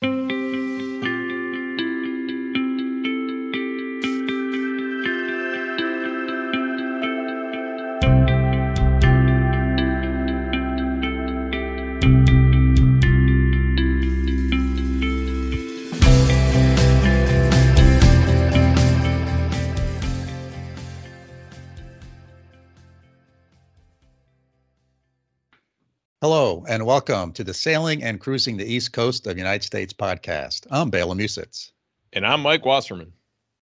Thank you. Hello, and welcome to the Sailing and Cruising the East Coast of the United States podcast. I'm Bela Musits. And I'm Mike Wasserman.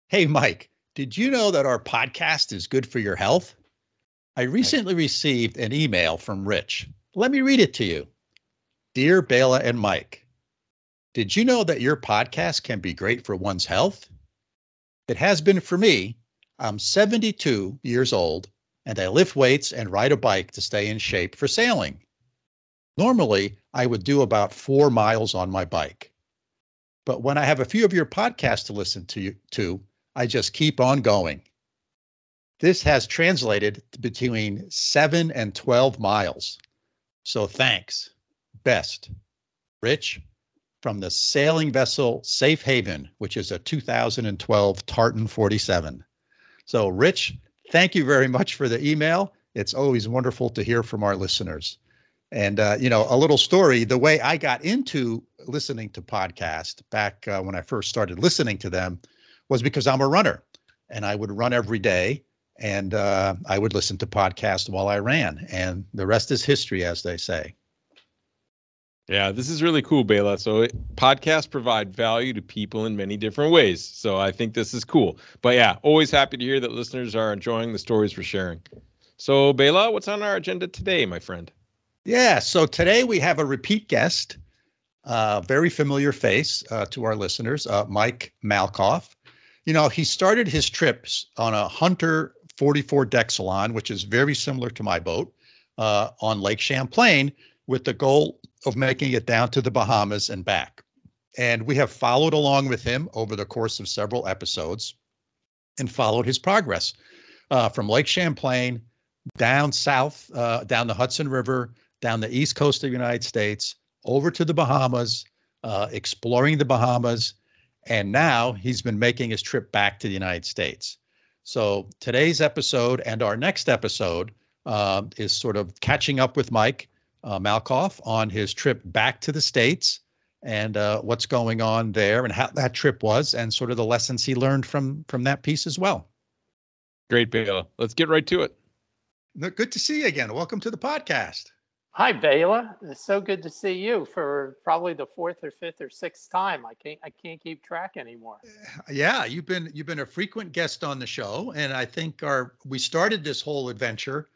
Hey, Mike, did you know that our podcast is good for your health? I recently received an email from Rich. Let me read it to you. Dear Bela and Mike, did you know that your podcast can be great for one's health? It has been for me. I'm 72 years old, and I lift weights and ride a bike to stay in shape for sailing. Normally, I would do about four miles on my bike. But when I have a few of your podcasts to listen to, to I just keep on going. This has translated to between seven and 12 miles. So thanks. Best. Rich from the sailing vessel Safe Haven, which is a 2012 Tartan 47. So, Rich, thank you very much for the email. It's always wonderful to hear from our listeners. And uh, you know, a little story: the way I got into listening to podcasts back uh, when I first started listening to them was because I'm a runner, and I would run every day, and uh, I would listen to podcasts while I ran, and the rest is history, as they say. Yeah, this is really cool, Bela. So it, podcasts provide value to people in many different ways. So I think this is cool. But yeah, always happy to hear that listeners are enjoying the stories we're sharing. So Bela, what's on our agenda today, my friend? Yeah. So today we have a repeat guest, uh, very familiar face uh, to our listeners, uh, Mike Malekoff. You know, he started his trips on a Hunter 44 deck salon, which is very similar to my boat, uh, on Lake Champlain, with the goal of making it down to the Bahamas and back. And we have followed along with him over the course of several episodes and followed his progress uh, from Lake Champlain down south, uh, down the Hudson River, down the east coast of the United States, over to the Bahamas, uh, exploring the Bahamas, and now he's been making his trip back to the United States. So today's episode and our next episode uh, is sort of catching up with Mike uh, Malekoff on his trip back to the States and uh, what's going on there and how that trip was and sort of the lessons he learned from from that piece as well. Great, Bela. Let's get right to it. Good to see you again. Welcome to the podcast. Hi, Bela. It's so good to see you for probably the fourth or fifth or sixth time. I can't I can't keep track anymore. Yeah, you've been you've been a frequent guest on the show, and I think our we started this whole adventure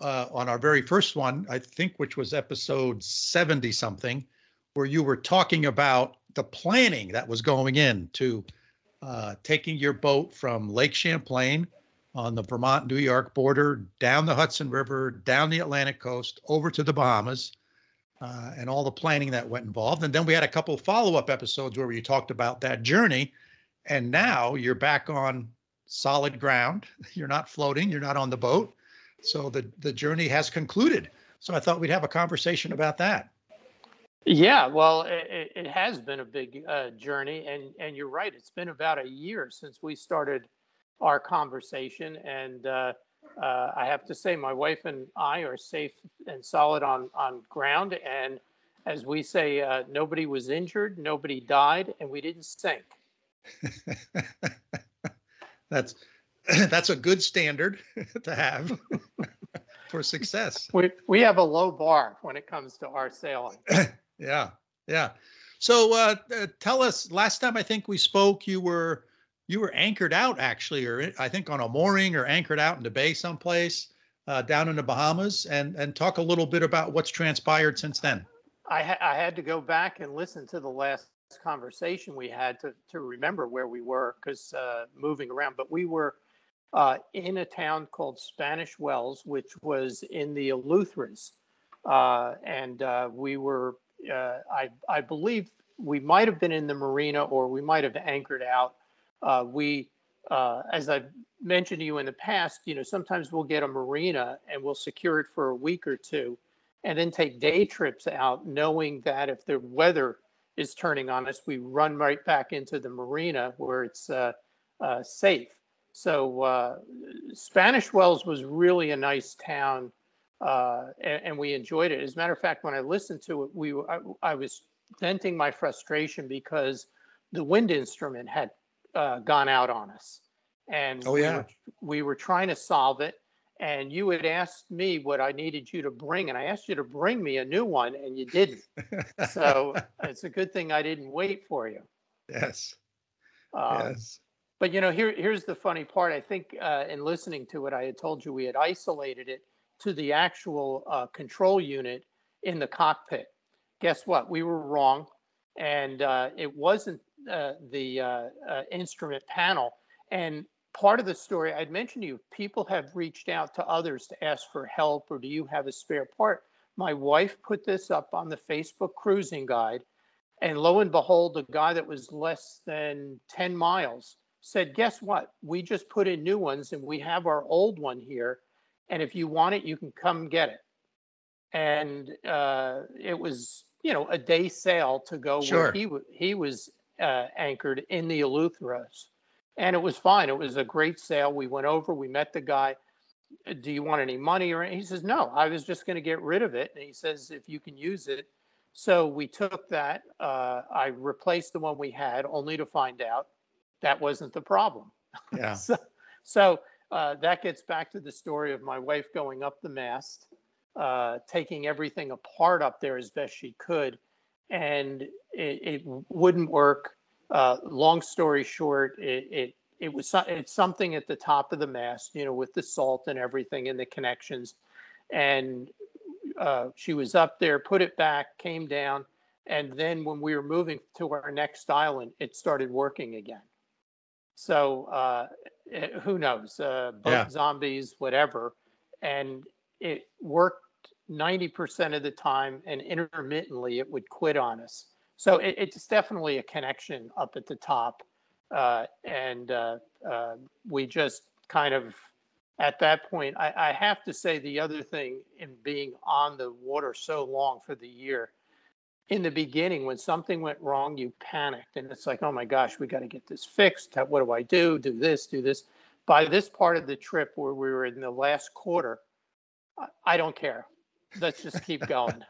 uh, on our very first one, I think, which was episode seventy something, where you were talking about the planning that was going into uh, taking your boat from Lake Champlain on the Vermont New York border, down the Hudson River, down the Atlantic coast, over to the Bahamas, uh, and all the planning that went involved. And then we had a couple follow up episodes where we talked about that journey. And now you're back on solid ground. You're not floating, you're not on the boat. So the, the journey has concluded. So I thought we'd have a conversation about that. Yeah, well, it, it has been a big uh, journey, and and you're right. It's been about a year since we started our conversation. And uh, uh, I have to say, my wife and I are safe and solid on, on ground. And as we say, uh, nobody was injured, nobody died, and we didn't sink. that's that's a good standard to have for success. We we have a low bar when it comes to our sailing. yeah, yeah. So uh, uh, tell us. Last time I think we spoke, you were you were anchored out actually, or I think on a mooring or anchored out in the bay someplace uh, down in the Bahamas, and and talk a little bit about what's transpired since then. I, ha- I had to go back and listen to the last conversation we had to, to remember where we were because uh, moving around. But we were uh, in a town called Spanish Wells, which was in the Eleutheras. Uh, and uh, we were, uh, I, I believe we might have been in the marina or we might have anchored out. Uh, we, as I've mentioned to you in the past, you know, sometimes we'll get a marina and we'll secure it for a week or two and then take day trips out, knowing that if the weather is turning on us, we run right back into the marina where it's uh, uh, safe. So uh, Spanish Wells was really a nice town, uh, and, and, we enjoyed it. As a matter of fact, when I listened to it, we I, I was venting my frustration because the wind instrument had uh, gone out on us, and oh yeah, we were, we were trying to solve it and you had asked me what I needed you to bring, and I asked you to bring me a new one, and you didn't. so it's a good thing I didn't wait for you. Yes. Um, yes. But you know, here here's the funny part. I think uh, in listening to it, I had told you we had isolated it to the actual uh, control unit in the cockpit. Guess what? We were wrong, and uh, it wasn't the uh, uh, instrument panel. And part of the story I'd mentioned to you, people have reached out to others to ask for help or do you have a spare part? My wife put this up on the Facebook cruising guide. And lo and behold, a guy that was less than 10 miles said, Guess what? We just put in new ones and we have our old one here. And if you want it, you can come get it. And uh, it was, you know, a day sail to go sure. where he, he was uh, anchored in the Eleutheras and it was fine. It was a great sail. We went over, we met the guy. Do you want any money or? He says, No, I was just going to get rid of it. And he says, If you can use it. So we took that. Uh, I replaced the one we had, only to find out that wasn't the problem. Yeah. so so uh, that gets back to the story of my wife going up the mast, uh, taking everything apart up there as best she could, and it, it wouldn't work uh, long story short, it, it it was it's something at the top of the mast, you know, with the salt and everything and the connections. And uh, she was up there, put it back, came down, and then when we were moving to our next island, it started working again. So uh, it, eh, who knows? Uh, boat yeah. zombies, whatever, and it worked 90% of the time, and intermittently it would quit on us. So it, it's definitely a connection up at the top. Uh, and uh, uh, we just kind of, at that point, I, I, have to say the other thing in being on the water so long for the year, in the beginning, when something went wrong, you panicked and it's like, oh my gosh, we got to get this fixed. What do I do? Do this, do this. By this part of the trip where we were in the last quarter, I, I don't care. Let's just keep going.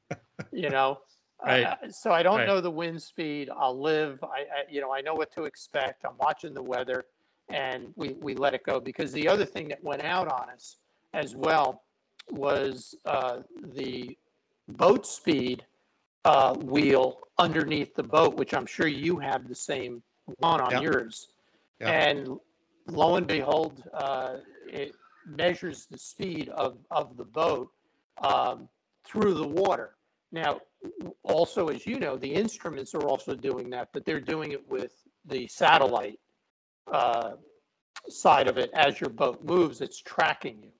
you know, Right. Uh, so I don't Right. know the wind speed. I'll live. I, I, you know, I know what to expect. I'm watching the weather, and we we let it go because the other thing that went out on us as well was uh, the boat speed uh, wheel underneath the boat, which I'm sure you have the same one on Yep. yours. Yep. And lo and behold, uh, it measures the speed of of the boat um, through the water. Now, also, as you know, the instruments are also doing that, but they're doing it with the satellite uh, side of it. As your boat moves, it's tracking you.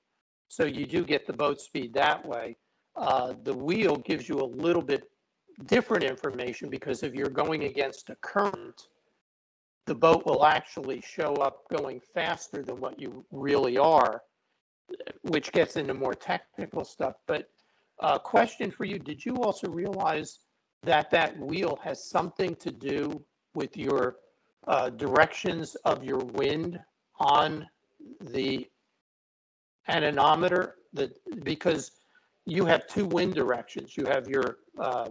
So you do get the boat speed that way. Uh, the wheel gives you a little bit different information because if you're going against a current, the boat will actually show up going faster than what you really are, which gets into more technical stuff. But uh, question for you. Did you also realize that that wheel has something to do with your uh, directions of your wind on the anemometer? That because you have two wind directions. You have your uh,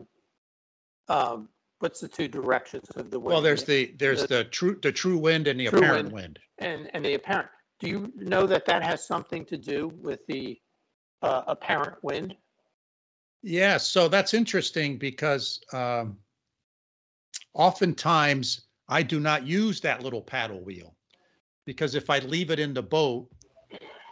um, what's the two directions of the wind? Well, there's the there's the, the true the true wind and the apparent wind. wind. And and the apparent. Do you know that that has something to do with the uh, apparent wind? Yeah, so that's interesting because um, oftentimes I do not use that little paddle wheel because if I leave it in the boat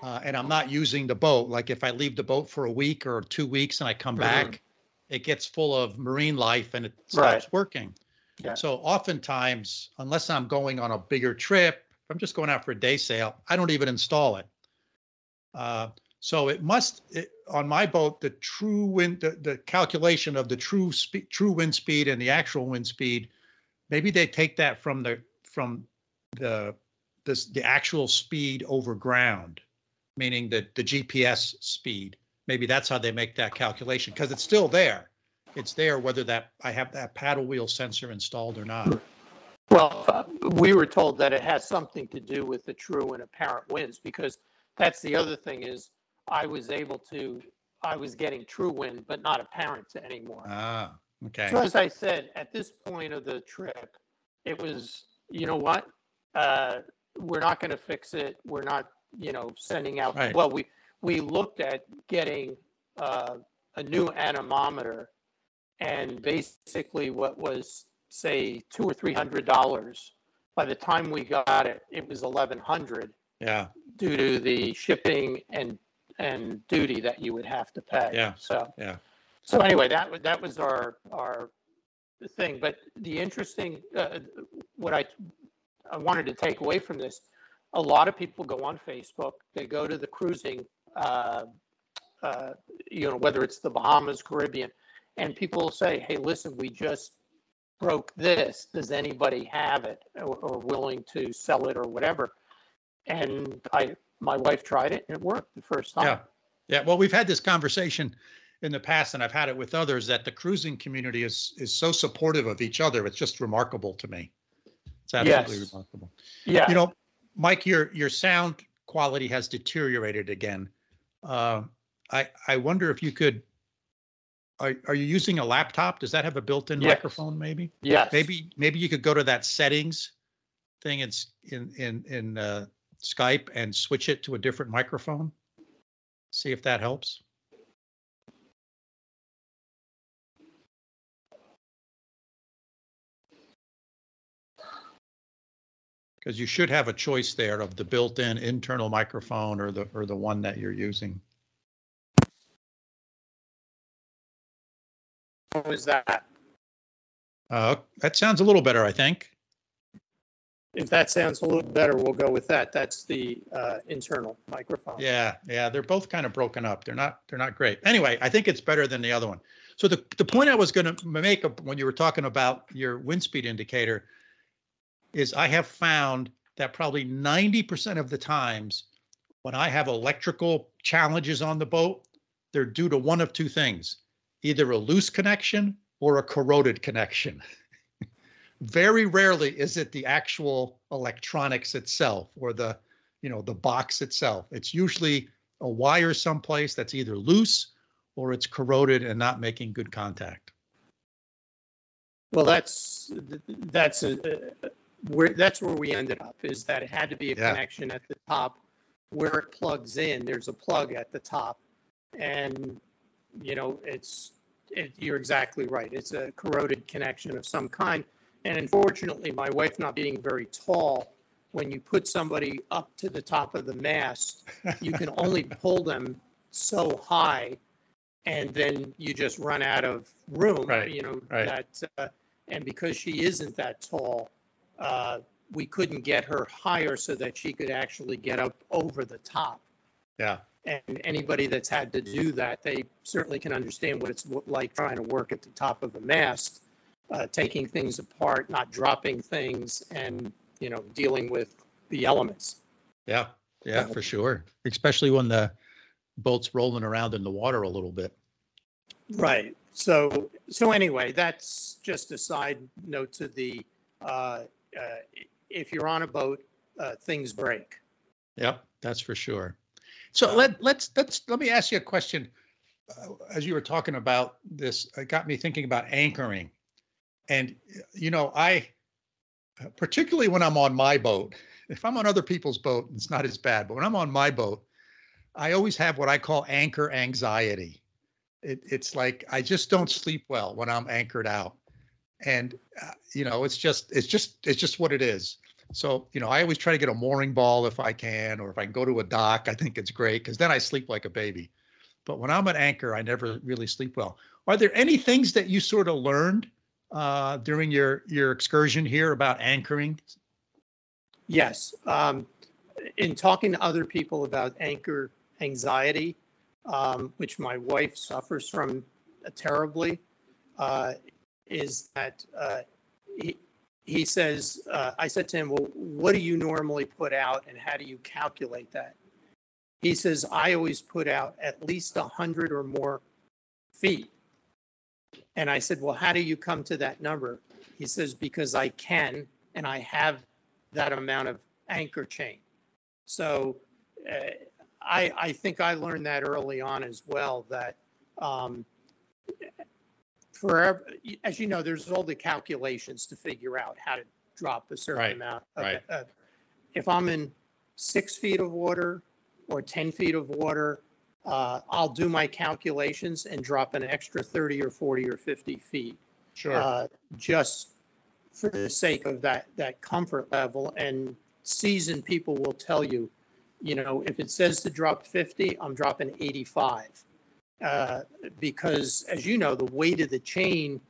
uh, and I'm not using the boat, like if I leave the boat for a week or two weeks and I come mm-hmm. back it gets full of marine life and it stops Right. working. Yeah. So oftentimes, unless I'm going on a bigger trip, if I'm just going out for a day sail, I don't even install it. Uh, so it must it, on my boat the true wind the, the calculation of the true true wind speed and the actual wind speed maybe they take that from the from the this the actual speed over ground meaning that the gps speed. Maybe that's how they make that calculation because it's still there. It's there whether that i have that paddle wheel sensor installed or not Well, uh, we were told that it has something to do with the true and apparent winds because that's the other thing is I was able to, I was getting true wind, but not apparent anymore. ah okay So as I said, at this point of the trip, it was, you know what? Uh, we're not going to fix it. We're not, you know, sending out. Right. Well, we we looked at getting uh, a new anemometer, and basically what was say two or three hundred dollars. By the time we got it, it was eleven hundred yeah due to the shipping and and duty that you would have to pay. Yeah. So yeah so anyway, that was that was our our thing. But the interesting, uh, what I I wanted to take away from this, a lot of people go on Facebook. They go to the cruising, uh, uh, you know, whether it's the Bahamas, Caribbean, and people say, "Hey, listen, we just broke this. Does anybody have it or, or willing to sell it or whatever?" And I, my wife tried it and it worked the first time. Yeah. Yeah. Well, we've had this conversation in the past, and I've had it with others that the cruising community is is so supportive of each other. It's just remarkable to me. It's absolutely Yes. remarkable. Yeah. You know, Mike, your your sound quality has deteriorated again. Uh, I I wonder if you could. Are are you using a laptop? Does that have a built-in Yes. microphone? Maybe. yes. Maybe maybe you could go to that settings thing in in in in uh, Skype and switch it to a different microphone. See if that helps. Because you should have a choice there of the built-in internal microphone or the or the one that you're using. Was that? Uh, that sounds a little better, I think. If that sounds a little better, we'll go with that. That's the uh, internal microphone. Yeah, yeah, they're both kind of broken up. They're not they're not great. Anyway, I think it's better than the other one. So the the point I was going to make when you were talking about your wind speed indicator is I have found that probably 90% of the times when I have electrical challenges on the boat, they're due to one of two things. Either a loose connection or a corroded connection. Very rarely is it the actual electronics itself or the you know the box itself it's usually a wire someplace that's either loose or it's corroded and not making good contact Well, that's that's a, where that's where we ended up is that it had to be a Yeah. connection at the top where it plugs in. There's a plug at the top, and you know it's it, you're exactly right. It's a corroded connection of some kind. And unfortunately, my wife not being very tall, when you put somebody up to the top of the mast, you can only pull them so high, and then you just run out of room. Right, You know right. that, uh, and because she isn't that tall, uh, we couldn't get her higher so that she could actually get up over the top. yeah And anybody that's had to do that, they certainly can understand what it's like trying to work at the top of a mast, uh, taking things apart, not dropping things, and you know dealing with the elements. yeah yeah for sure especially when the boat's rolling around in the water a little bit Right. So so anyway, that's just a side note to the uh, uh, if you're on a boat, uh, things break. yep that's for sure so let let's let's let me ask you a question uh, as you were talking about this it got me thinking about anchoring. And you know i particularly when i'm on my boat if i'm on other people's boat it's not as bad but when i'm on my boat i always have what i call anchor anxiety. It, it's like i just don't sleep well when i'm anchored out. And uh, you know it's just it's just it's just what it is so you know i always try to get a mooring ball if i can or if i can go to a dock i think it's great because then i sleep like a baby but when I'm at anchor, I never really sleep well. Are there any things that you sort of learned uh, during your your excursion here about anchoring? Yes. Um, in talking to other people about anchor anxiety, um, which my wife suffers from terribly, uh, is that uh, he says, uh, I said to him, Well, what do you normally put out and how do you calculate that? He says, I always put out at least 100 or more feet. And I said, Well, how do you come to that number? He says, Because I can and I have that amount of anchor chain. So uh, I, I think I learned that early on as well that um, for as you know, there's all the calculations to figure out how to drop a certain Right, amount. of- right. If I'm in six feet of water or 10 feet of water, uh, I'll do my calculations and drop an extra 30 or 40 or 50 feet. uh, Just for the sake of that, that comfort level. And seasoned people will tell you, you know, if it says to drop 50, I'm dropping 85. Uh, Because as you know, the weight of the chain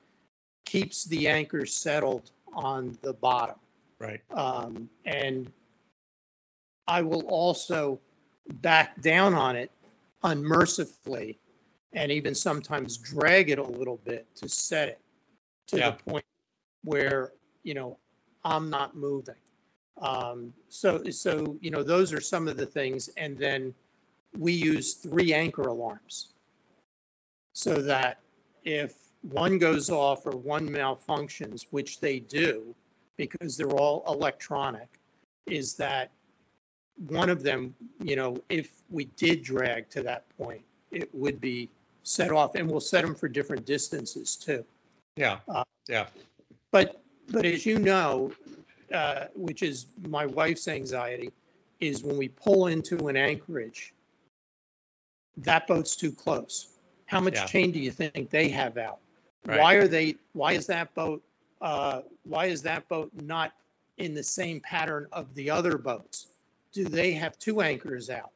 keeps the anchor settled on the bottom. Right. Um, and I will also back down on it unmercifully and even sometimes drag it a little bit to set it to Yeah. the point where, you know, I'm not moving. Um, so, so, you know, those are some of the things. And then we use three anchor alarms so that if one goes off or one malfunctions, which they do, because they're all electronic, is that one of them, you know, if we did drag to that point, it would be set off and we'll set them for different distances too. Yeah. Uh, Yeah. But, but as you know, uh, which is my wife's anxiety, is when we pull into an anchorage, that boat's too close. How much Yeah. chain do you think they have out? Right. Why are they, why is that boat, uh, why is that boat not in the same pattern of the other boats? Do they have two anchors out?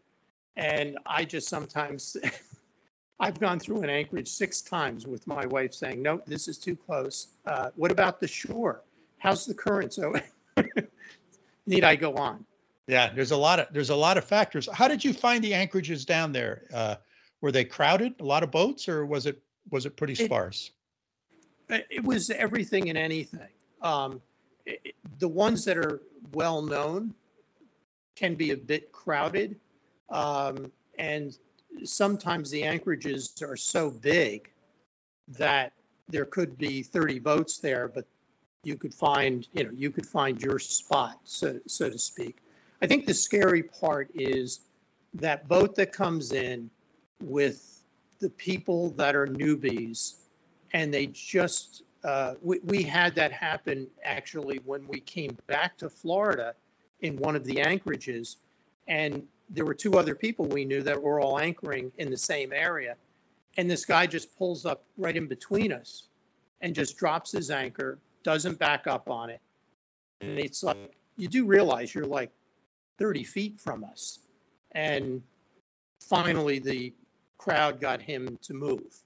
And I just sometimes, I've gone through an anchorage six times with my wife saying, "No, this is too close. Uh, what about the shore? How's the current? So need I go on? Yeah. There's a lot of there's a lot of factors. How did you find the anchorages down there? Uh, were they crowded? A lot of boats, or was it was it pretty sparse? It it was everything and anything. Um, it- the ones that are well known can be a bit crowded. Um, and sometimes the anchorages are so big that there could be 30 boats there, but you could find, you know, you could find your spot, so, so to speak. I think the scary part is that boat that comes in with the people that are newbies and they just uh, we, we had that happen actually when we came back to Florida in one of the anchorages and there were two other people we knew that were all anchoring in the same area and this guy just pulls up right in between us and just drops his anchor doesn't back up on it. And it's like you do realize you're like 30 feet from us. And finally the crowd got him to move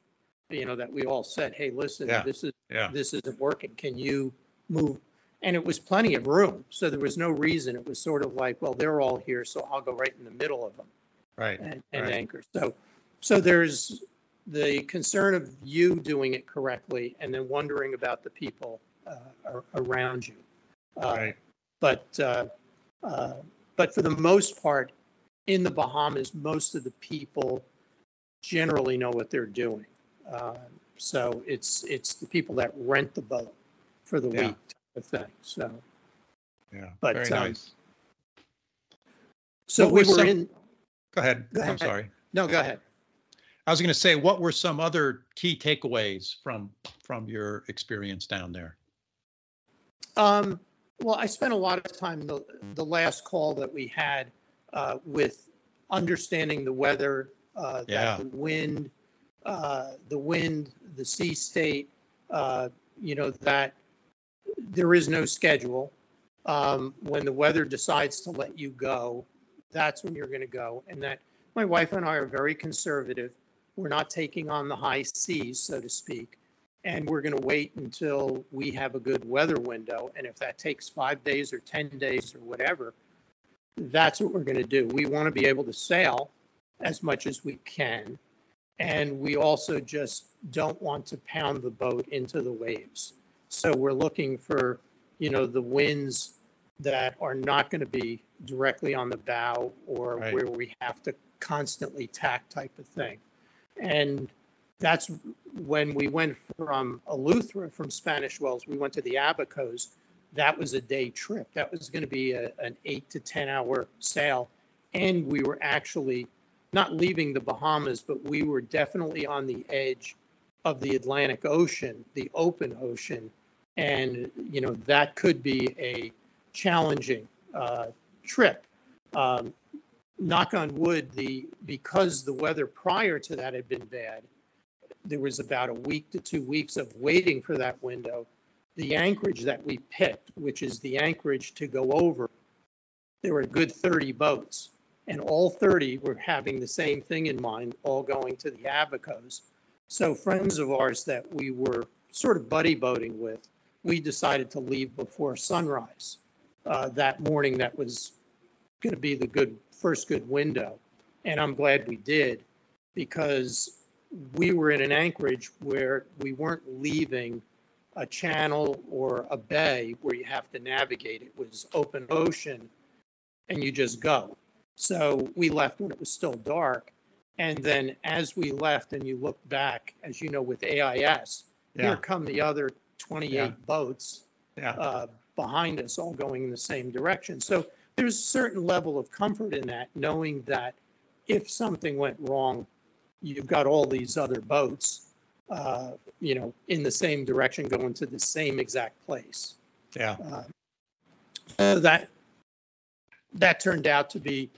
you know, that we all said, hey, listen, Yeah. this is, Yeah. this isn't working. Can you move? And it was plenty of room. So there was no reason. It was sort of like, well, they're all here, so I'll go right in the middle of them Right. and, and Right. anchor. So, so there's the concern of you doing it correctly and then wondering about the people uh, around you. Uh, Right. But, uh, uh, but for the most part, in the Bahamas, most of the people generally know what they're doing. Uh, So it's, it's the people that rent the boat for the Yeah. week type of thing. So, Yeah. But, Very um, nice. so What we were some- in, Go ahead. go I'm sorry. no, go ahead. I was going to say, what were some other key takeaways from from your experience down there? Um, well, I spent a lot of time the, the last call that we had, uh, with understanding the weather, uh, Yeah. that the wind, uh, the wind, the sea state, uh, you know, that there is no schedule. Um, when the weather decides to let you go, that's when you're going to go. And that my wife and I are very conservative. We're not taking on the high seas, so to speak. And we're going to wait until we have a good weather window. And if that takes five days or 10 days or whatever, that's what we're going to do. We want to be able to sail as much as we can. And we also just don't want to pound the boat into the waves. So we're looking for, you know, the winds that are not going to be directly on the bow or Right. where we have to constantly tack type of thing. And that's when we went from Eleuthera, from Spanish Wells, we went to the Abacos. That was a day trip. That was going to be a, an eight to 10 hour sail. And we were actually not leaving the Bahamas, but we were definitely on the edge of the Atlantic Ocean, the open ocean. And, you know, that could be a challenging uh, trip. Um, knock on wood, the, because the weather prior to that had been bad, there was about a week to two weeks of waiting for that window. The anchorage that we picked, which is the anchorage to go over, there were a good 30 boats. And all 30 were having the same thing in mind, all going to the Abacos. So friends of ours that we were sort of buddy boating with, we decided to leave before sunrise uh, that morning. That was going to be the good first good window, and I'm glad we did because we were in an anchorage where we weren't leaving a channel or a bay where you have to navigate. It was open ocean, and you just go. So we left when it was still dark. And then as we left and you look back, as you know, with AIS, here come the other 28 Yeah. boats yeah, uh, behind us, all going in the same direction. So there's a certain level of comfort in that, knowing that if something went wrong, you've got all these other boats, uh, you know, in the same direction, going to the same exact place. yeah. Uh, So that, that turned out to be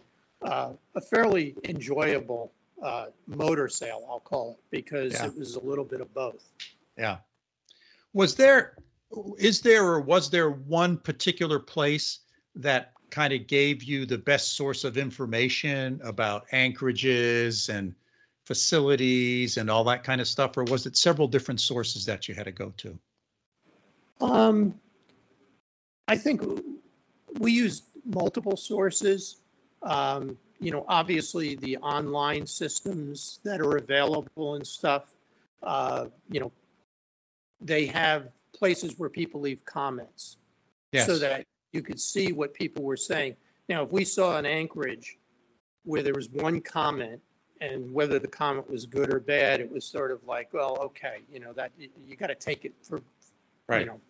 uh, a fairly enjoyable uh, motor sail, I'll call it, because Yeah. it was a little bit of both. Yeah. Was there, is there or was there one particular place that kind of gave you the best source of information about anchorages and facilities and all that kind of stuff? Or was it several different sources that you had to go to? Um, I think we used multiple sources. Um, you know, obviously the online systems that are available and stuff. Uh, you know, they have places where people leave comments Yes. so that you could see what people were saying. Now, if we saw an anchorage where there was one comment and whether the comment was good or bad, it was sort of like, well, okay, you know, that you, you got to take it for, you Right. know.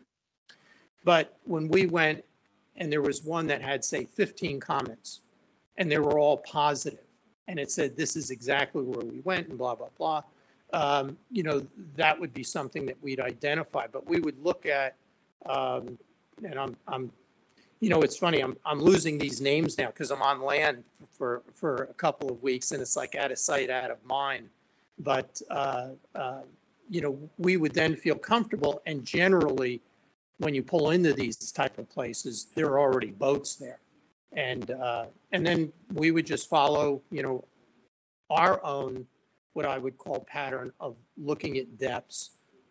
But when we went and there was one that had, say, 15 comments and they were all positive, and it said, this is exactly where we went and blah, blah, blah. Um, you know, that would be something that we'd identify, but we would look at, um, and I'm, I'm, you know, it's funny, I'm, I'm losing these names now because I'm on land for, for a couple of weeks and it's like out of sight, out of mind. But, uh, uh, you know, we would then feel comfortable and generally, when you pull into these type of places, there are already boats there. And, uh, and then we would just follow, you know, our own, what I would call pattern of looking at depths,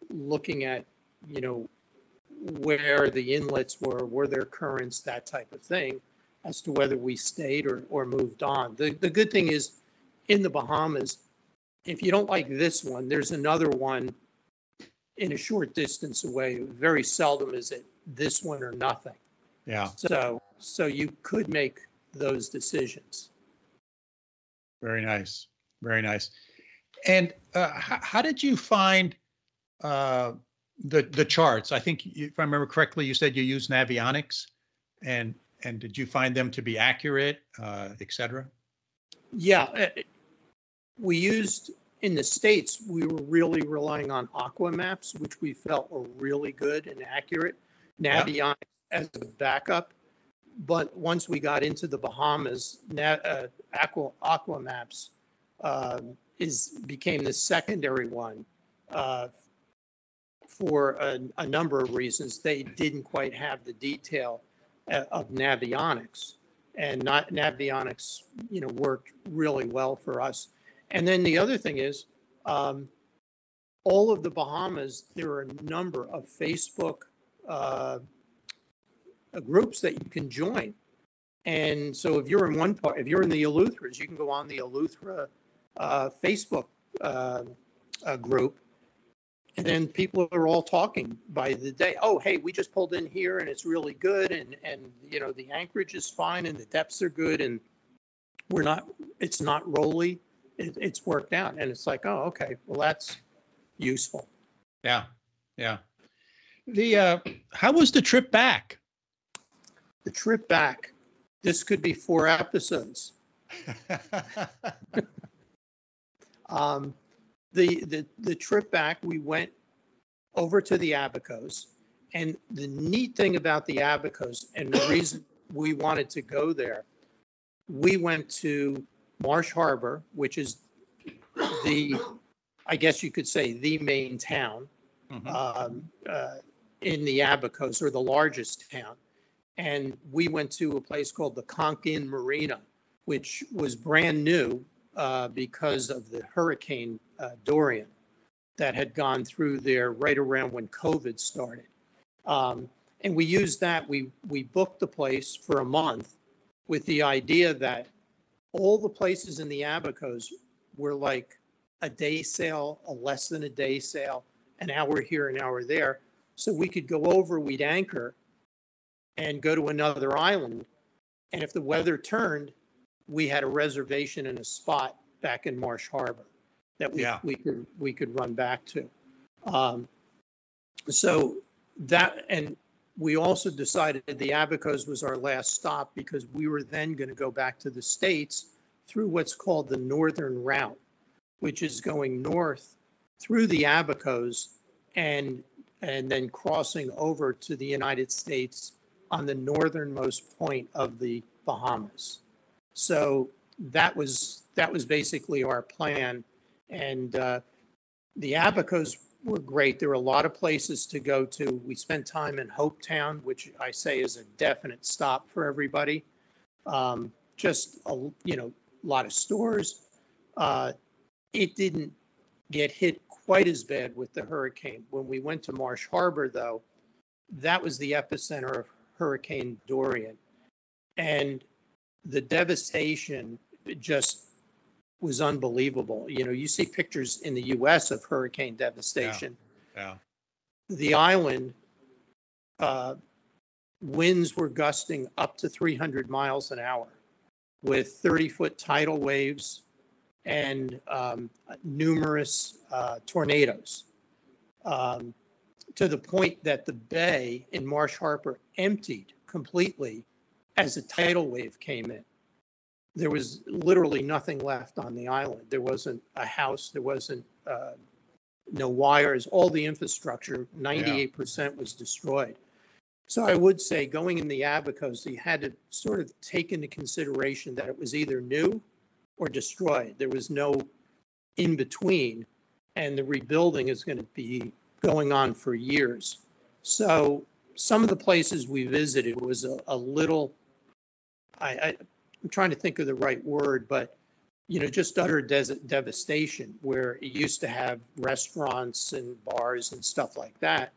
looking at, you know, where the inlets were, were there currents, that type of thing, as to whether we stayed or, or moved on. The, the good thing is, in the Bahamas, if you don't like this one, there's another one in a short distance away. Very seldom is it this one or nothing. Yeah. So, so you could make those decisions. Very nice. Very nice. And uh, how, how did you find uh, the the charts? I think if I remember correctly, you said you used Navionics, and and did you find them to be accurate, uh, et cetera? Yeah, uh, we used, in the States, we were really relying on Aqua Maps, which we felt were really good and accurate. Yeah. Navionics as a backup. But once we got into the Bahamas, uh, Aqua, Aqua Maps um, is, became the secondary one uh, for a, a number of reasons. They didn't quite have the detail uh, of Navionics and not Navionics, you know, worked really well for us. And then the other thing is, Um, all of the Bahamas, there are a number of Facebook uh, uh, groups that you can join. And so if you're in one part, if you're in the Eleutheras, you can go on the Eleuthera uh, Facebook uh, uh, group. And then people are all talking by the day. Oh, hey, we just pulled in here and it's really good. And, and, you know, the anchorage is fine and the depths are good. And we're not, it's not rolly. It, it's worked out. And it's like, oh, okay, well, that's useful. Yeah, yeah. The uh, how was the trip back? The trip back. This could be four episodes. um, the the the trip back, we went over to the Abacos, and the neat thing about the Abacos, and the reason we wanted to go there, we went to Marsh Harbor, which is the, I guess you could say, the main town Mhm. um, uh, in the Abacos, or the largest town. And we went to a place called the Conch Inn Marina, which was brand new uh, because of the Hurricane uh, Dorian that had gone through there right around when COVID started. Um, and we used that, we, we booked the place for a month with the idea that all the places in the Abacos were like a day sail, a less than a day sail, an hour here, an hour there. So we could go over, we'd anchor and go to another island. And if the weather turned, we had a reservation and a spot back in Marsh Harbor that we, Yeah. we could, we could run back to. Um, so that, and we also decided the Abacos was our last stop because we were then going to go back to the States through what's called the Northern Route, which is going north through the Abacos and, and then crossing over to the United States on the northernmost point of the Bahamas. So that was, that was basically our plan. And uh, the Abacos were great. There were a lot of places to go to. We spent time in Hopetown, which I say is a definite stop for everybody. Um, Just, a you know, a lot of stores. Uh, It didn't get hit quite as bad with the hurricane. When we went to Marsh Harbor, though, that was the epicenter of Hurricane Dorian. And the devastation just was unbelievable. You know, you see pictures in the US of hurricane devastation. Yeah. yeah. The island, uh, winds were gusting up to 300 miles an hour with 30-foot tidal waves and um, numerous uh, tornadoes. Um, to the point that the bay in Marsh Harbor emptied completely as a tidal wave came in. There was literally nothing left on the island. There wasn't a house, there wasn't uh, no wires, all the infrastructure, 98% was destroyed. So I would say going in the Abacos, you had to sort of take into consideration that it was either new or destroyed. There was no in between. And the rebuilding is going to be going on for years. So some of the places we visited was a, a little, I, I, I'm trying to think of the right word, but you know, just utter des- devastation where it used to have restaurants and bars and stuff like that.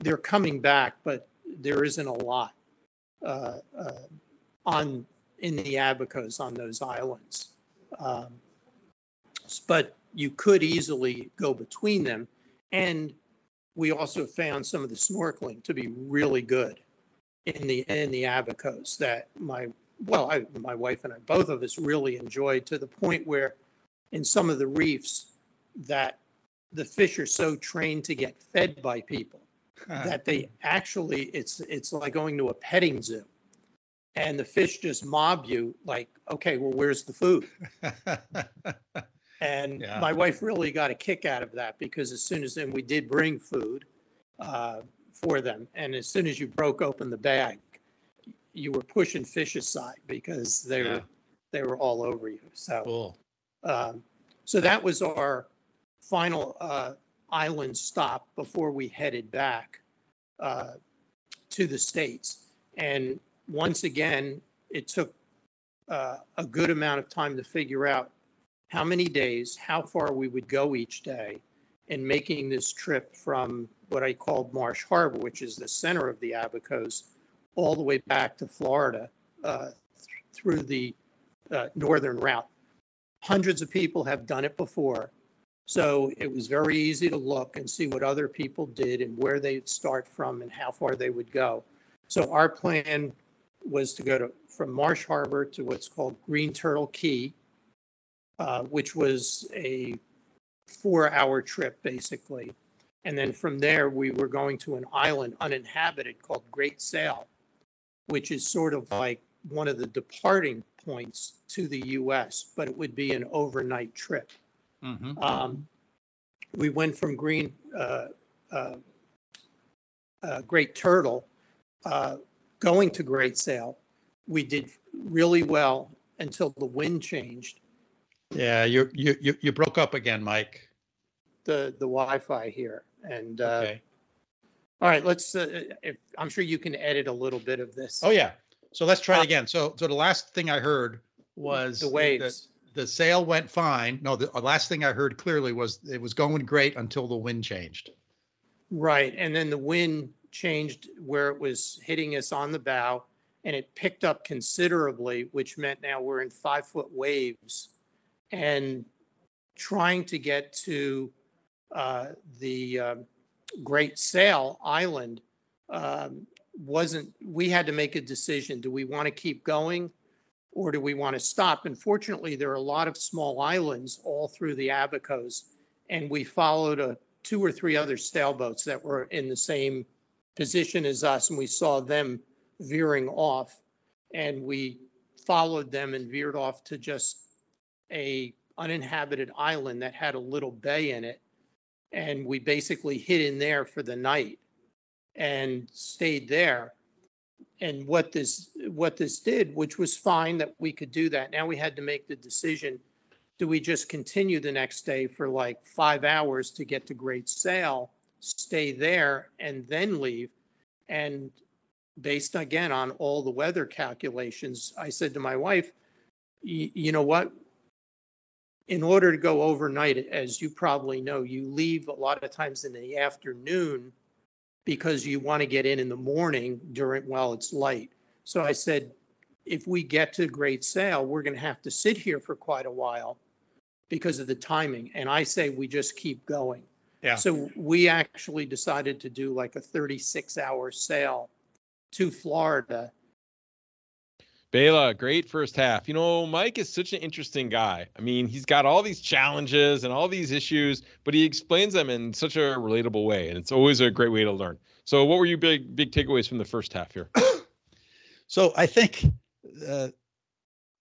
They're coming back, but there isn't a lot uh, uh, on in the Abacos on those islands. Um, but you could easily go between them, and we also found some of the snorkeling to be really good in the in the Abacos that my well, I, my wife and I, both of us really enjoyed to the point where in some of the reefs that the fish are so trained to get fed by people that they actually, it's, it's like going to a petting zoo. And the fish just mob you like, okay, well, where's the food? And Yeah. my wife really got a kick out of that because as soon as, and we did bring food uh, for them. And as soon as you broke open the bag, you were pushing fish aside because they Yeah. were, they were all over you. So, Cool. um, so that was our final uh, island stop before we headed back uh, to the States. And once again, it took uh, a good amount of time to figure out how many days, how far we would go each day, and making this trip from what I called Marsh Harbor, which is the center of the Abacos, all the way back to Florida uh, th- through the uh, northern route. Hundreds of people have done it before. So it was very easy to look and see what other people did and where they'd start from and how far they would go. So our plan was to go to, from Marsh Harbor to what's called Green Turtle Cay, uh, which was a four-hour trip, basically. And then from there, we were going to an island uninhabited called Great Sail, which is sort of like one of the departing points to the US, but it would be an overnight trip. Mhm. Um, we went from Green, uh, uh, uh, Great Turtle, uh, going to Great Sail. We did really well until the wind changed. Yeah, you, you, you, you broke up again, Mike. the, the Wi-Fi here. And, uh, Okay. all right, let's, uh, if, I'm sure you can edit a little bit of this. Oh, yeah. So let's try Uh, it again. So, so the last thing I heard was. The waves. The sale went fine. No, the uh, last thing I heard clearly was it was going great until the wind changed. Right, and then the wind changed where it was hitting us on the bow and it picked up considerably, which meant now we're in five-foot waves. And trying to get to uh, the um, Great Sail Island um, wasn't, we had to make a decision. Do we want to keep going? Or do we want to stop? And fortunately, there are a lot of small islands all through the Abacos. And we followed a two or three other sailboats that were in the same position as us, and we saw them veering off. And we followed them and veered off to just a uninhabited island that had a little bay in it. And we basically hid in there for the night and stayed there. And what this, what this did, which was fine that we could do that, now we had to make the decision do we just continue the next day for like five hours to get to Great Sail, stay there and then leave? And based again on all the weather calculations, I said to my wife, you know what? In order to go overnight, as you probably know, you leave a lot of times in the afternoon because you want to get in in the morning during, while it's light. So I said, if we get to Great Sail, we're going to have to sit here for quite a while because of the timing. And I say we just keep going. Yeah. So we actually decided to do like a 36 hour sail to Florida. Bela, great first half. You know, Mike is such an interesting guy. I mean, he's got all these challenges and all these issues, but he explains them in such a relatable way, and it's always a great way to learn. So, what were your big big takeaways from the first half here? So I think, uh,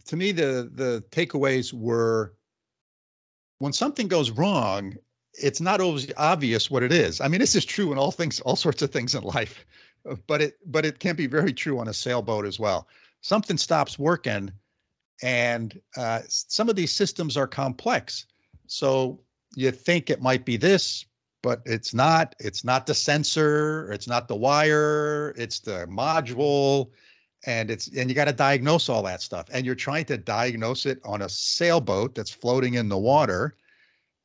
to me, the the takeaways were when something goes wrong, it's not always obvious what it is. I mean, this is true in all things, all sorts of things in life, but it but it can be very true on a sailboat as well. Something stops working, and uh, some of these systems are complex. So you think it might be this, but it's not. It's not the sensor. It's not the wire. It's the module and it's and you got to diagnose all that stuff and you're trying to diagnose it on a sailboat that's floating in the water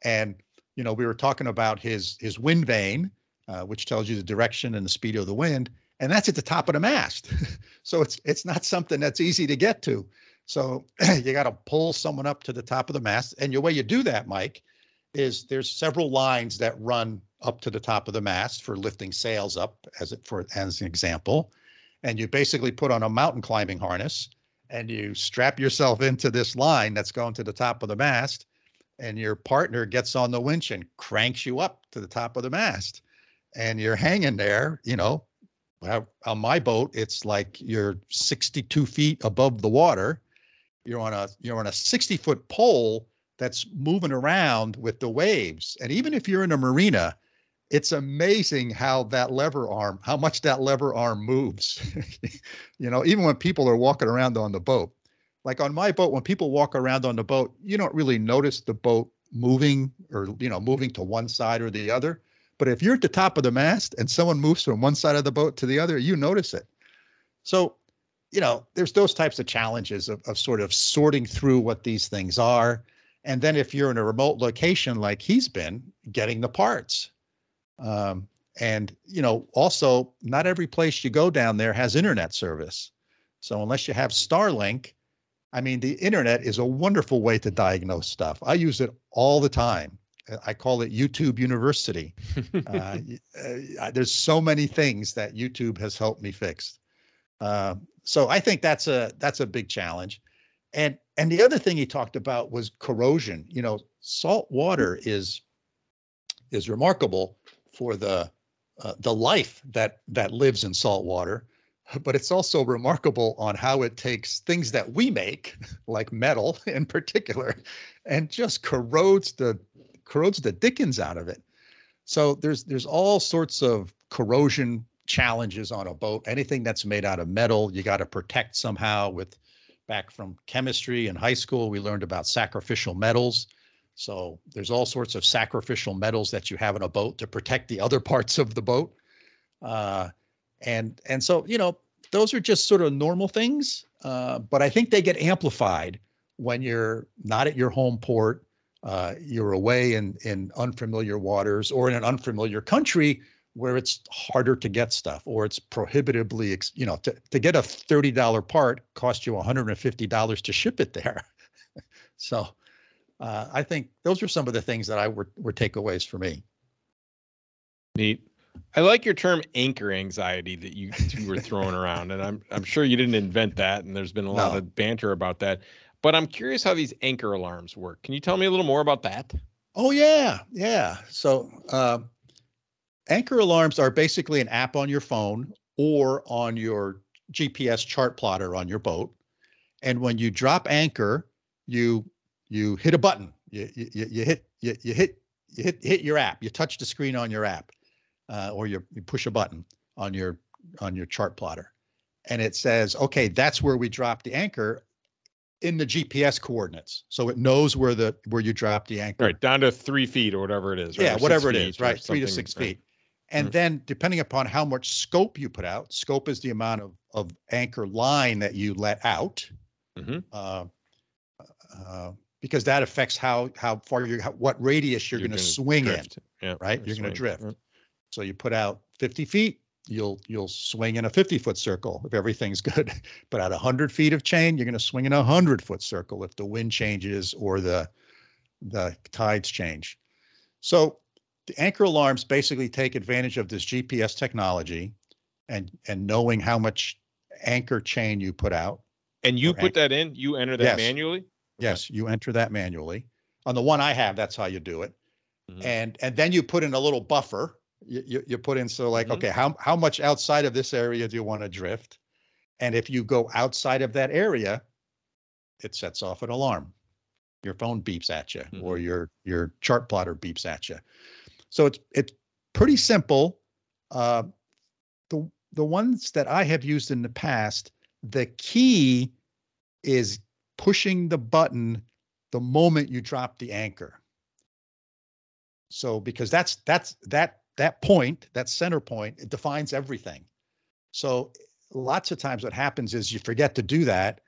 and you know we were talking about his his wind vane uh, which tells you the direction and the speed of the wind and that's at the top of the mast. So it's it's not something that's easy to get to. So you got to pull someone up to the top of the mast and the way you do that mike is there's several lines that run up to the top of the mast for lifting sails up as it for as an example. And you basically put on a mountain climbing harness and you strap yourself into this line that's going to the top of the mast and your partner gets on the winch and cranks you up to the top of the mast. And you're hanging there you know on my boat it's like you're 62 feet above the water you're on a you're on a 60 foot pole that's moving around with the waves and even if you're in a marina it's amazing how that lever arm, how much that lever arm moves. you know, even when people are walking around on the boat. Like on my boat, when people walk around on the boat, you don't really notice the boat moving or, you know, moving to one side or the other. But if you're at the top of the mast and someone moves from one side of the boat to the other, you notice it. So, you know, there's those types of challenges of, of sort of sorting through what these things are And then if you're in a remote location like he's been, getting the parts. Um, and you know, also not every place you go down there has internet service. So unless you have Starlink, I mean, the internet is a wonderful way to diagnose stuff. I use it all the time. I call it YouTube University. uh, uh, there's so many things that YouTube has helped me fix. Uh, so I think that's a that's a big challenge. And and the other thing he talked about was corrosion. You know, salt water is is remarkable for the uh, the life that that lives in salt water, but it's also remarkable on how it takes things that we make, like metal in particular, and just corrodes the corrodes the dickens out of it. So there's there's all sorts of corrosion challenges on a boat. Anything that's made out of metal, you got to protect somehow with back from chemistry in high school, we learned about sacrificial metals. So there's all sorts of sacrificial metals that you have in a boat to protect the other parts of the boat. Uh, and and so you know those are just sort of normal things, uh, but I think they get amplified when you're not at your home port, uh, you're away in in unfamiliar waters or in an unfamiliar country where it's harder to get stuff or it's prohibitively you know to, to get a $30 part costs you $150 to ship it there. So uh, i think those are some of the things that i were, were takeaways for me. Neat. I like your term anchor anxiety that you, you were throwing around and i'm i'm sure you didn't invent that and there's been a lot no. of banter about that but i'm curious how these anchor alarms work can you tell me a little more about that oh yeah yeah so uh, Anchor alarms are basically an app on your phone or on your GPS chart plotter on your boat. And when you drop anchor, you you hit a button. You you, you hit you, you hit you hit hit your app. You touch the screen on your app, uh, or you you push a button on your on your chart plotter, and it says, okay, that's where we drop the anchor in the GPS coordinates. So it knows where the where you drop the anchor. Right, down to three feet or whatever it is. Right? Yeah, whatever it is, right? Three to six right. feet. And mm-hmm. then depending upon how much scope you put out, scope is the amount of, of anchor line that you let out. Mm-hmm. Uh, uh, because that affects how how far you what radius you're, you're going to swing drift. in, yeah, right? You're going to drift. So you put out 50 feet, you'll you'll swing in a 50 foot circle if everything's good. but at 100 feet of chain, you're going to swing in a 100 foot circle if the wind changes or the the tides change. So the anchor alarms basically take advantage of this GPS technology and and knowing how much anchor chain you put out. And you put anchor. that in, you enter that yes. manually? Yes, you enter that manually. On the one I have, that's how you do it. Mm-hmm. And and then you put in a little buffer. You, you, put in so like, mm-hmm. okay, how how much outside of this area do you want to drift? And if you go outside of that area, it sets off an alarm. Your phone beeps at you, mm-hmm. or your your chart plotter beeps at you. So it's it's pretty simple. Uh, the the ones that I have used in the past, the key is pushing the button the moment you drop the anchor. So because that's that's that that point, that center point, it defines everything. So lots of times what happens is you forget to do that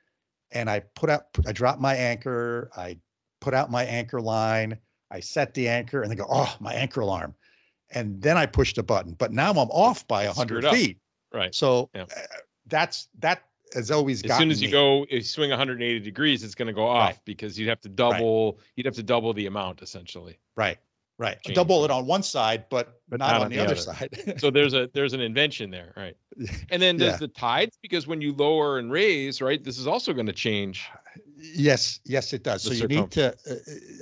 and I put out I drop my anchor, I put out my anchor line, I set the anchor and they go, oh, my anchor alarm. And then I push the button. But now I'm off by 100 feet. Right. So yeah. uh, that's that has always as soon as you me. go if you swing 180 degrees it's going to go off right. because you'd have to double right. you'd have to double the amount essentially right right Change double it on one side but, but not, not on, on, the, the other, side so there's a there's an invention there right and then there's yeah. the tides because when you lower and raise right this is also going to change Yes, yes, it does. So you need to, uh, uh,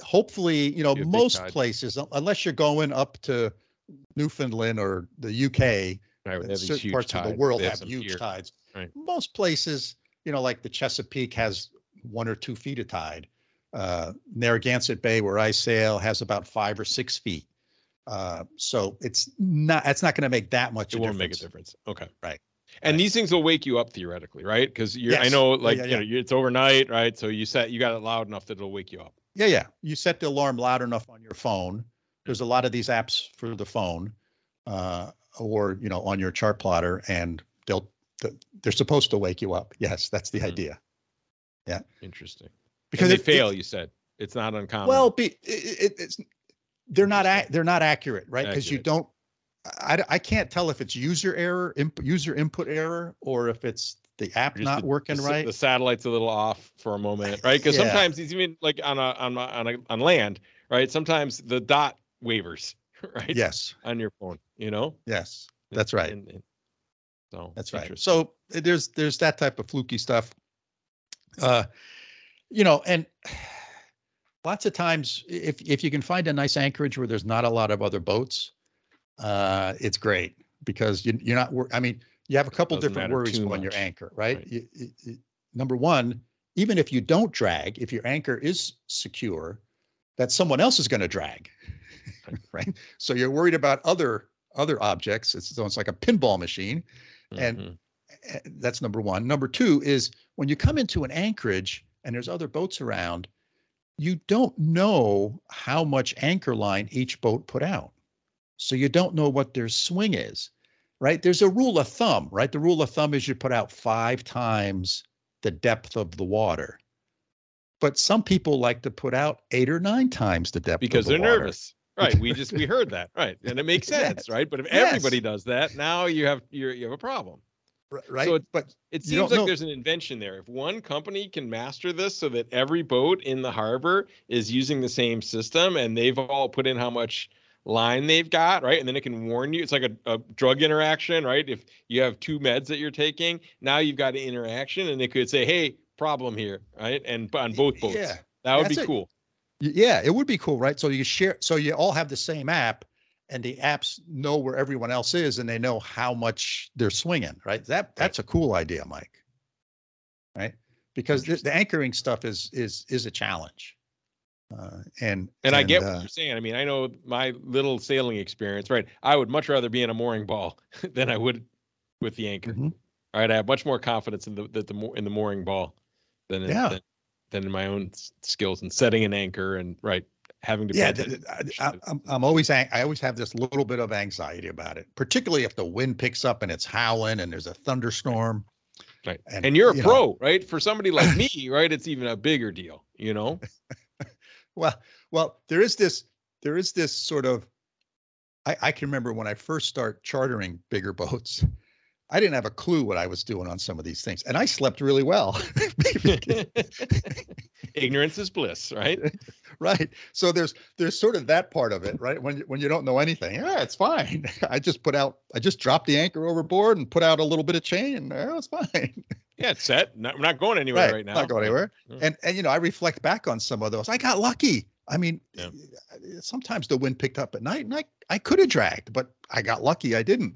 hopefully, you know, most places, unless you're going up to Newfoundland or the UK, right, certain parts tides. of the world have, have huge tides. Right. Most places, you know, like the Chesapeake has one or two feet of tide. Uh, Narragansett Bay, where I sail, has about five or six feet. Uh, so it's not, it's not going to make that much. It won't difference. make a difference. Okay. Right. And right. these things will wake you up theoretically, right? Because you, yes. I know, like yeah, yeah, you know, it's overnight, right? So you set, you got it loud enough that it'll wake you up. Yeah, yeah. You set the alarm loud enough on your phone. There's a lot of these apps for the phone, uh, or you know, on your chart plotter, and they'll they're supposed to wake you up. Yes, that's the mm-hmm. idea. Yeah. Interesting. Because and they it, fail, it, you said. It's not uncommon. Well, be it, it, it's they're not ac- they're not accurate, right? Because you don't. I, I can't tell if it's user error, imp, user input error, or if it's the app Just not the- working the, right. The satellite's a little off for a moment, right? Because Yeah. sometimes it's even like on a on a, on a, on land, right? Sometimes the dot wavers, right? yes, On your phone, you know. yes, that's right. And- and- so That's right. So there's there's that type of fluky stuff. Uh, you know, and lots of times if if you can find a nice anchorage where there's not a lot of other boats, uh, it's great because you, you're not. I mean, you have a couple different worries on your anchor, right? Right. You- you- number one, even if you don't drag, if your anchor is secure, that someone else is going to drag, right? So you're worried about other other objects. It's it's like a pinball machine and- Mhm. eh, that's number one. Number two is when you come into an anchorage and there's other boats around, you don't know how much anchor line each boat put out. So you don't know what their swing is, right? There's a rule of thumb, right? The rule of thumb is you put out five times the depth of the water. But some people like to put out eight or nine times the depth because of the they're water. nervous. Right. We just we heard that. Right. And it makes Yes. sense, right? But if Yes. everybody does that, now you have you're, you have a problem. Right? it- but It seems like know- there's an invention there. If one company can master this so that every boat in the harbor is using the same system and they've all put in how much line they've got, right? And then it can warn you. It's like a, a drug interaction, right? If you have two meds that you're taking, now you've got an interaction and it could say, hey, problem here, right? And on both boats. yeah, that would that's be it. cool. Yeah, it would be cool, right? So you share, so you all have the same app, and the apps know where everyone else is, and they know how much they're swinging, right? That that's a cool idea, Mike. Right? Because the, the anchoring stuff is is is a challenge, uh, and And, I get uh, what you're saying. I mean, I know my little sailing experience, right? I would much rather be in a mooring ball than I would with the anchor. Mhm. All right, I have much more confidence in the that the in the mooring ball than in, Yeah. than, than in my own skills and setting an anchor and right having to. yeah, I, I'm, I'm always ang- I always have this little bit of anxiety about it, particularly if the wind picks up and it's howling and there's a thunderstorm. right. and, And, you're a you know, pro, right? For somebody like me, right? It's even a bigger deal, you know. Well, well, there is this, there is this sort of, I, I can remember when I first start chartering bigger boats, I didn't have a clue what I was doing on some of these things, and I slept really well. Ignorance is bliss, right? right. So there's there's sort of that part of it, right? When you, when you don't know anything, yeah, it's fine. I just put out, I just dropped the anchor overboard and put out a little bit of chain, and oh, it's fine. Yeah, it's set. Not, we're not going anywhere right, now. Not going anywhere. Yeah. And and you know, I reflect back on some of those. I got lucky. I mean, Yeah. sometimes the wind picked up at night, and I I could have dragged, but I got lucky. I didn't.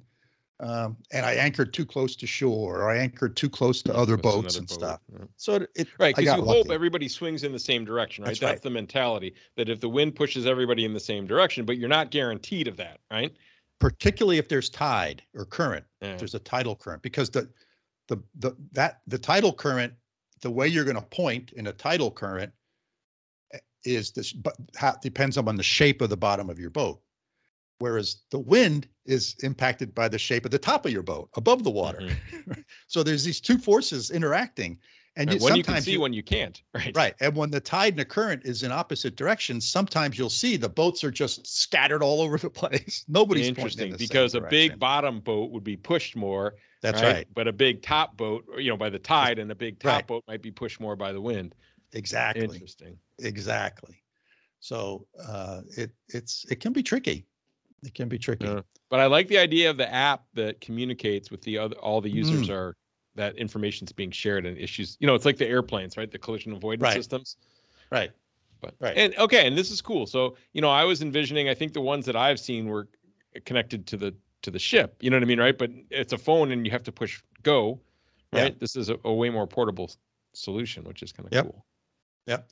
Um, and I anchored too close to shore, or I anchored too close to other With boats another and boat, stuff. yeah. So it, it Right, because you lucky. hope everybody swings in the same direction, right? That's That's, right. the mentality that if the wind pushes everybody in the same direction, but you're not guaranteed of that, right? particularly if there's tide or current. Yeah. If there's a tidal current, because the the the that the tidal current, the way you're going to point in a tidal current eh, is this, but how, depends on the shape of the bottom of your boat. Whereas the wind is impacted by the shape of the top of your boat above the water. Mhm. So there's these two forces interacting, and Right, you, When you can see, you- when you can't, right? Right. And when the tide and the current is in opposite directions, sometimes you'll see the boats are just scattered all over the place. Nobody's pointing in Interesting, because a direction. big bottom boat would be pushed more. That's right. But a big top boat, you know, by the tide, and a big top Right. boat might be pushed more by the wind. Exactly. Interesting. Exactly. So uh, it it's it can be tricky. It can be tricky. Yeah. But I like the idea of the app that communicates with the other all the users Mm. are that information's being shared and issues. You know, it's like the airplanes, right? The collision avoidance Right. systems. Right. But Right. and okay, and this is cool. So you know, I was envisioning. I think the ones that I've seen were connected to the to the ship. You know what I mean, right? But it's a phone, and you have to push go. Yeah. Right. This is a, a way more portable solution, which is kind of Yep. cool. Yep.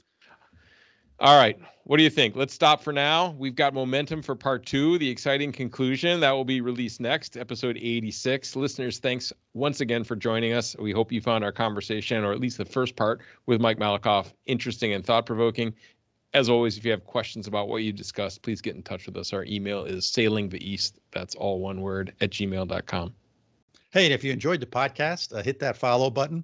All right. What do you think? Let's stop for now. We've got momentum for part two, the exciting conclusion that will be released next, episode 86. Listeners, thanks once again for joining us. We hope you found our conversation, or at least the first part with Mike Malekoff, interesting and thought provoking. As always, if you have questions about what you discussed, please get in touch with us. Our email is sailingtheeast, that's all one word, at gmail.com. Hey, and if you enjoyed the podcast, uh, hit that follow button,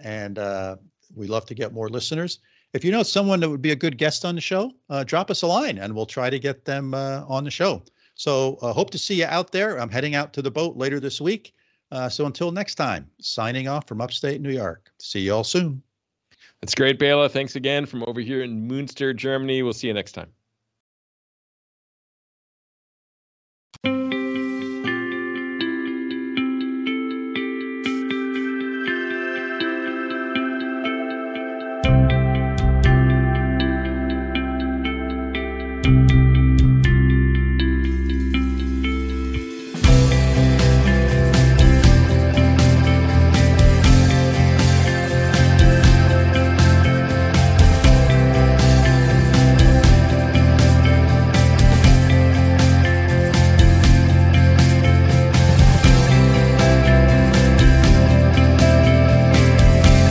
and uh, we love to get more listeners. If you know someone that would be a good guest on the show, uh, drop us a line and we'll try to get them uh, on the show. So uh, hope to see you out there. I'm heading out to the boat later this week. Uh, so until next time, signing off from upstate New York. See you all soon. That's great, Bela. Thanks again from over here in Munster, Germany. We'll see you next time.